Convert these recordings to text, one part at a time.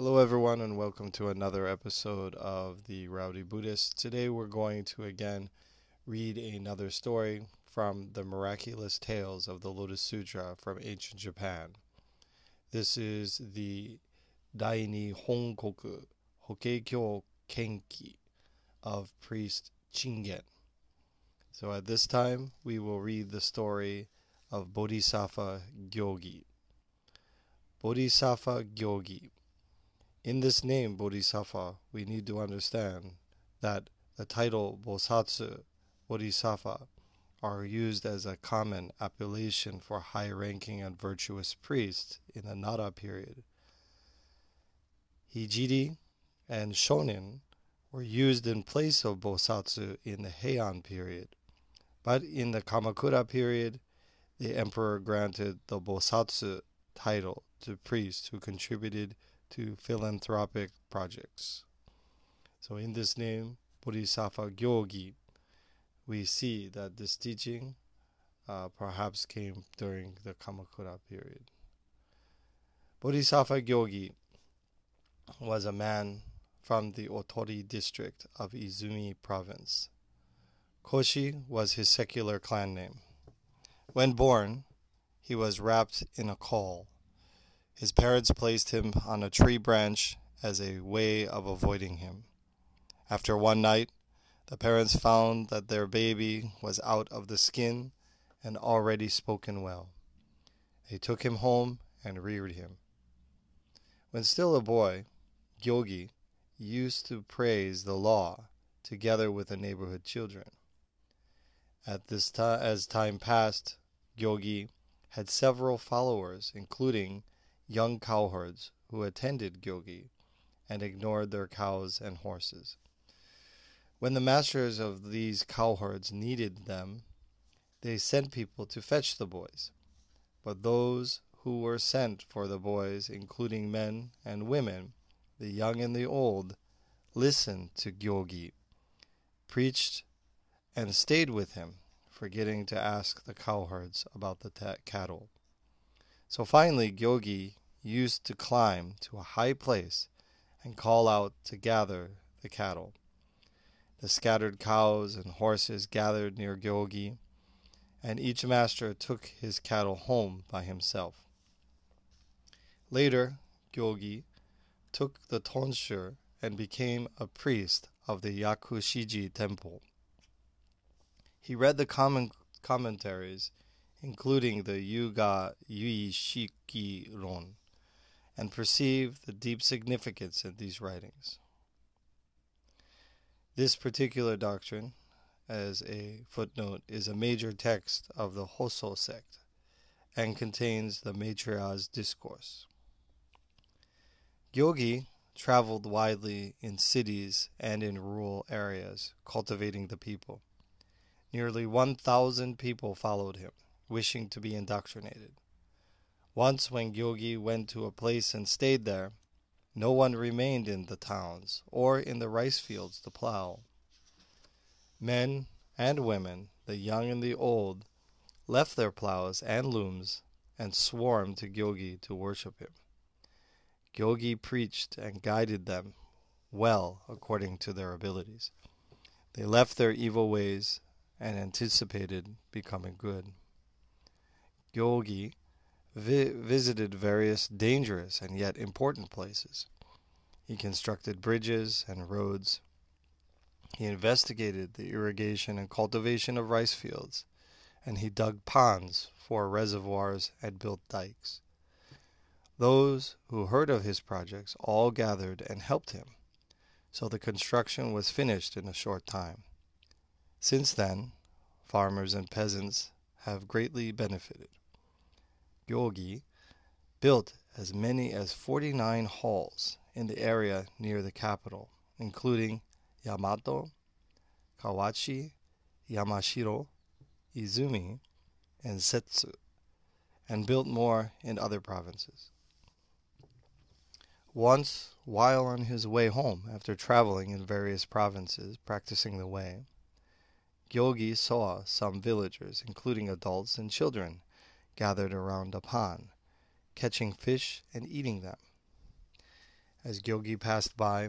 Hello, everyone, and welcome to another episode of the Rowdy Buddhist. Today, we're going to again read another story from the miraculous tales of the Lotus Sutra from ancient Japan. This is the Daini Honkoku Hokkekyo Kenki of priest Chingen. So, at this time, we will read the story of Bodhisattva Gyogi. Bodhisattva Gyogi. In this name, Bodhisattva, we need to understand that the title Bosatsu, Bodhisattva, are used as a common appellation for high ranking and virtuous priests in the Nara period. Hijiri and Shonin were used in place of Bosatsu in the Heian period, but in the Kamakura period, the emperor granted the Bosatsu title to priests who contributed to philanthropic projects. So, in this name, Bodhisattva Gyogi, we see that this teaching uh, perhaps came during the Kamakura period. Bodhisattva Gyogi was a man from the Otori district of Izumi province. Koshi was his secular clan name. When born, he was wrapped in a caul his parents placed him on a tree branch as a way of avoiding him. After one night, the parents found that their baby was out of the skin and already spoken well. They took him home and reared him. When still a boy, Gyogi used to praise the law together with the neighborhood children. At this time, as time passed, Gyogi had several followers, including young cowherds who attended Gyogi and ignored their cows and horses. When the masters of these cowherds needed them, they sent people to fetch the boys. But those who were sent for the boys, including men and women, the young and the old, listened to Gyogi, preached, and stayed with him, forgetting to ask the cowherds about the cattle. So finally, Gyogi used to climb to a high place and call out to gather the cattle. The scattered cows and horses gathered near Gyogi, and each master took his cattle home by himself. Later, Gyogi took the tonsure and became a priest of the Yakushiji temple. He read the commentaries, including the Yuga Yuishiki Ron, and perceive the deep significance in these writings. This particular doctrine, as a footnote, is a major text of the Hosso sect and contains the Maitreya's discourse. Gyogi traveled widely in cities and in rural areas, cultivating the people. Nearly 1,000 people followed him, wishing to be indoctrinated. Once, when Gyogi went to a place and stayed there, no one remained in the towns or in the rice fields to plow. Men and women, the young and the old, left their plows and looms and swarmed to Gyogi to worship him. Gyogi preached and guided them well according to their abilities. They left their evil ways and anticipated becoming good. Gyogi vi- visited various dangerous and yet important places. He constructed bridges and roads. He investigated the irrigation and cultivation of rice fields, and he dug ponds for reservoirs and built dikes. Those who heard of his projects all gathered and helped him, so the construction was finished in a short time. Since then, farmers and peasants have greatly benefited. Gyogi built as many as 49 halls in the area near the capital, including Yamato, Kawachi, Yamashiro, Izumi, and Setsu, and built more in other provinces. Once, while on his way home after traveling in various provinces practicing the way, Gyogi saw some villagers, including adults and children, gathered around a pond, catching fish and eating them. As Gyogi passed by,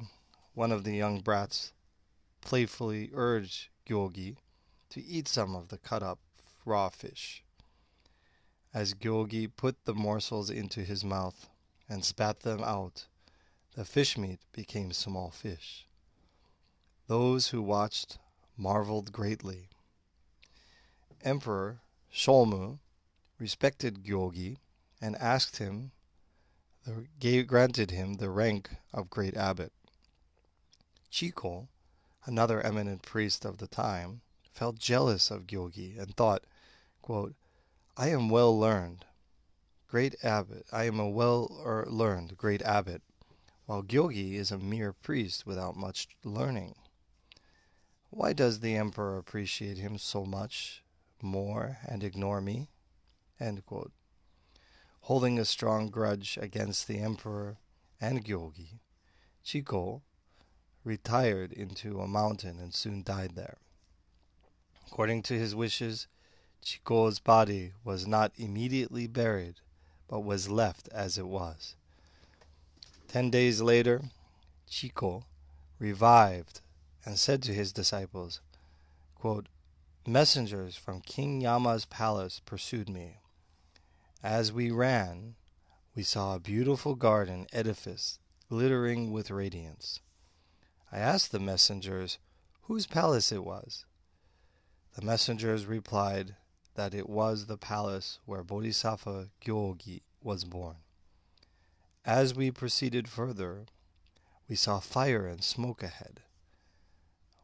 one of the young brats playfully urged Gyogi to eat some of the cut up raw fish. As Gyogi put the morsels into his mouth and spat them out, the fish meat became small fish. Those who watched marveled greatly. Emperor Shomu respected Gyogi and asked him, gave, granted him the rank of great abbot. Chiko, another eminent priest of the time, felt jealous of Gyogi and thought, quote, I am well learned, great abbot. I am a well er, learned great abbot, while Gyogi is a mere priest without much learning. Why does the emperor appreciate him so much more and ignore me? Holding a strong grudge against the emperor and Gyogi, Chiko retired into a mountain and soon died there. According to his wishes, Chiko's body was not immediately buried, but was left as it was. Ten days later, Chiko revived and said to his disciples, quote, Messengers from King Yama's palace pursued me. As we ran, we saw a beautiful garden edifice glittering with radiance. I asked the messengers whose palace it was. The messengers replied that it was the palace where Bodhisattva Gyogi was born. As we proceeded further, we saw fire and smoke ahead.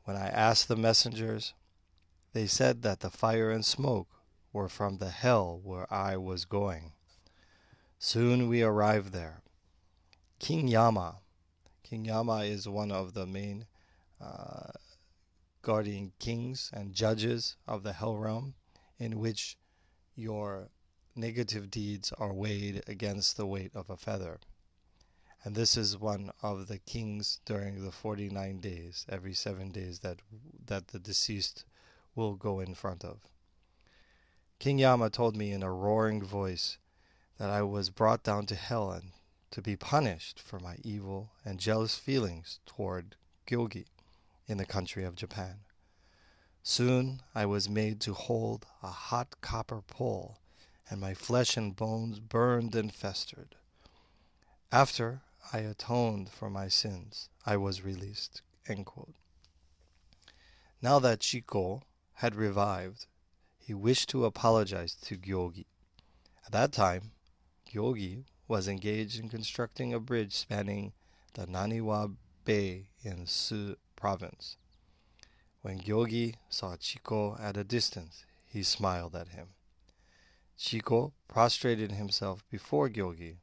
When I asked the messengers, they said that the fire and smoke were from the hell where I was going. Soon we arrived there. King Yama, King Yama is one of the main uh, guardian kings and judges of the hell realm, in which your negative deeds are weighed against the weight of a feather. And this is one of the kings during the 49 days, every seven days that, that the deceased will go in front of. King Yama told me in a roaring voice that I was brought down to hell and to be punished for my evil and jealous feelings toward Gyogi in the country of Japan. Soon I was made to hold a hot copper pole, and my flesh and bones burned and festered. After I atoned for my sins, I was released. Now that Chiko had revived, he wished to apologize to Gyogi. At that time, Gyogi was engaged in constructing a bridge spanning the Naniwa Bay in Su province. When Gyogi saw Chiko at a distance, he smiled at him. Chiko prostrated himself before Gyogi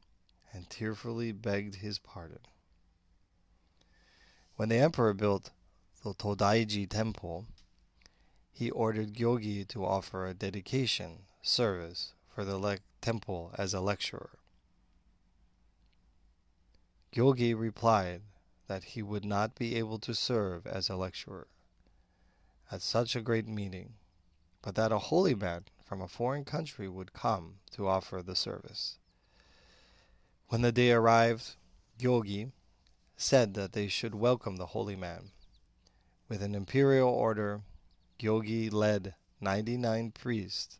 and tearfully begged his pardon. When the emperor built the Todaiji temple, he ordered Gyogi to offer a dedication service for the le- temple as a lecturer. Gyogi replied that he would not be able to serve as a lecturer at such a great meeting, but that a holy man from a foreign country would come to offer the service. When the day arrived, Gyogi said that they should welcome the holy man. With an imperial order, Gyogi led 99 priests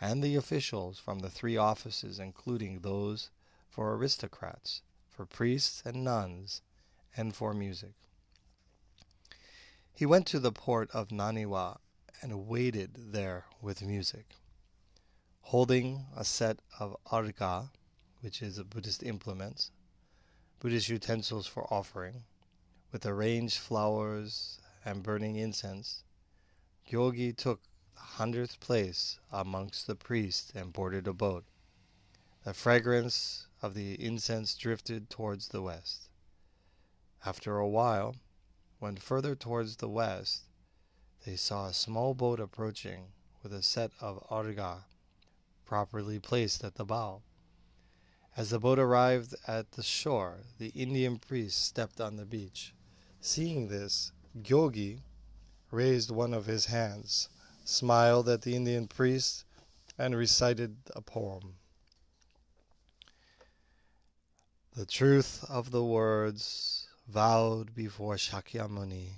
and the officials from the three offices, including those for aristocrats, for priests and nuns, and for music. He went to the port of Naniwa and waited there with music. Holding a set of arga, which is a Buddhist implements, Buddhist utensils for offering, with arranged flowers and burning incense, Gyogi took the hundredth place amongst the priests and boarded a boat. The fragrance of the incense drifted towards the west. After a while, when further towards the west, they saw a small boat approaching with a set of arga properly placed at the bow. As the boat arrived at the shore, the Indian priest stepped on the beach. Seeing this, Gyogi raised one of his hands, smiled at the Indian priest, and recited a poem. The truth of the words vowed before Shakyamuni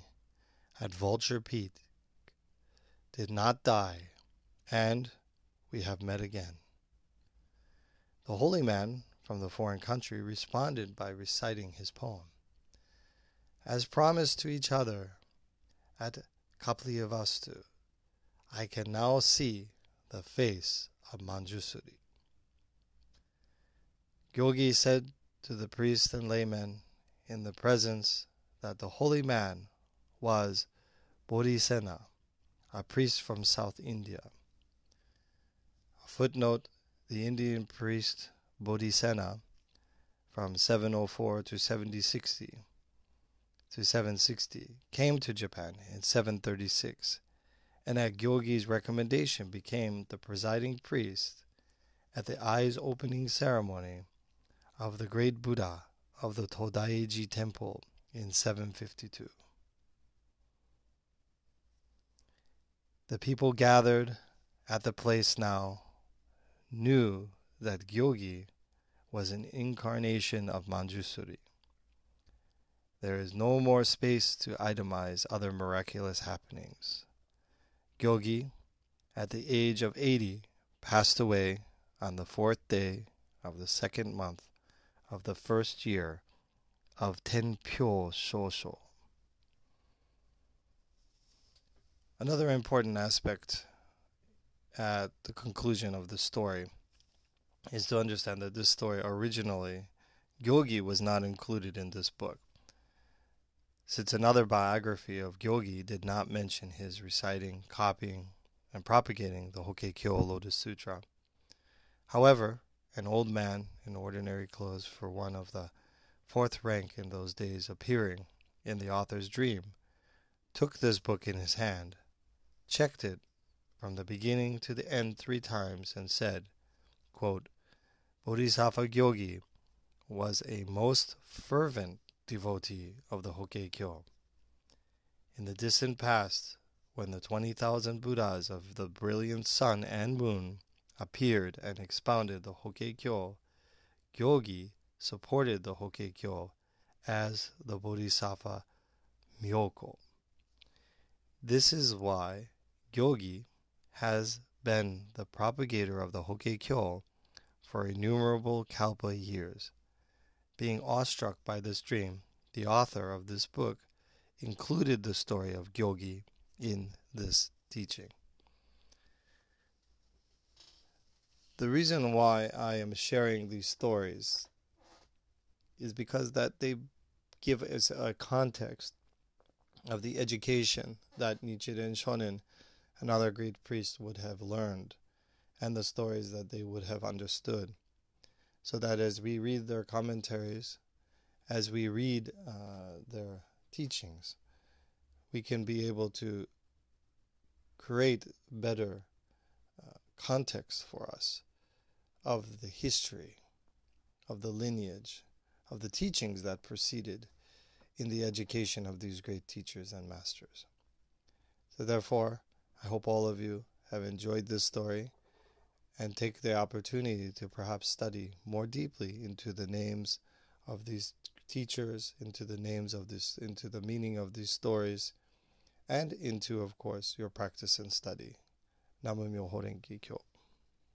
at Vulture Peak did not die, and we have met again. The holy man from the foreign country responded by reciting his poem. As promised to each other at Kapilavastu, I can now see the face of Manjusri. Gyogi said to the priests and laymen in the presence that the holy man was Bodhisena, a priest from South India. A footnote the Indian priest Bodhisena from 704 to 760 to 760 came to Japan in 736 and at Gyogi's recommendation became the presiding priest at the eyes opening ceremony of the great Buddha of the Todaiji temple in 752. The people gathered at the place now knew that Gyogi was an incarnation of Manjusri. There is no more space to itemize other miraculous happenings. Gyogi, at the age of 80, passed away on the fourth day of the second month of the first year of Tenpyo Shoho. Another important aspect at the conclusion of the story is to understand that this story originally, Gyogi was not included in this book. Since another biography of Gyogi did not mention his reciting, copying, and propagating the Hokkekyo Lotus Sutra. However, an old man in ordinary clothes for one of the fourth rank in those days appearing in the author's dream, took this book in his hand, checked it from the beginning to the end three times, and said, quote, Bodhisattva Gyogi was a most fervent devotee of the Hokkekyo. In the distant past, when the 20,000 Buddhas of the brilliant sun and moon appeared and expounded the Hokkekyo, Gyogi supported the Hokkekyo as the Bodhisattva Myoko. This is why Gyogi has been the propagator of the Hokkekyo for innumerable kalpa years. Being awestruck by this dream, the author of this book included the story of Gyogi in this teaching. the reason why I am sharing these stories is because that they give us a context of the education that Nichiren Shonin and other great priests would have learned and the stories that they would have understood. So that as we read their commentaries, as we read uh, their teachings, we can be able to create better uh, context for us of the history, of the lineage, of the teachings that preceded in the education of these great teachers and masters. So, therefore, I hope all of you have enjoyed this story and take the opportunity to perhaps study more deeply into the names of these teachers, into the names of this, into the meaning of these stories, and into, of course, your practice and study. Namu Myoho Kyo.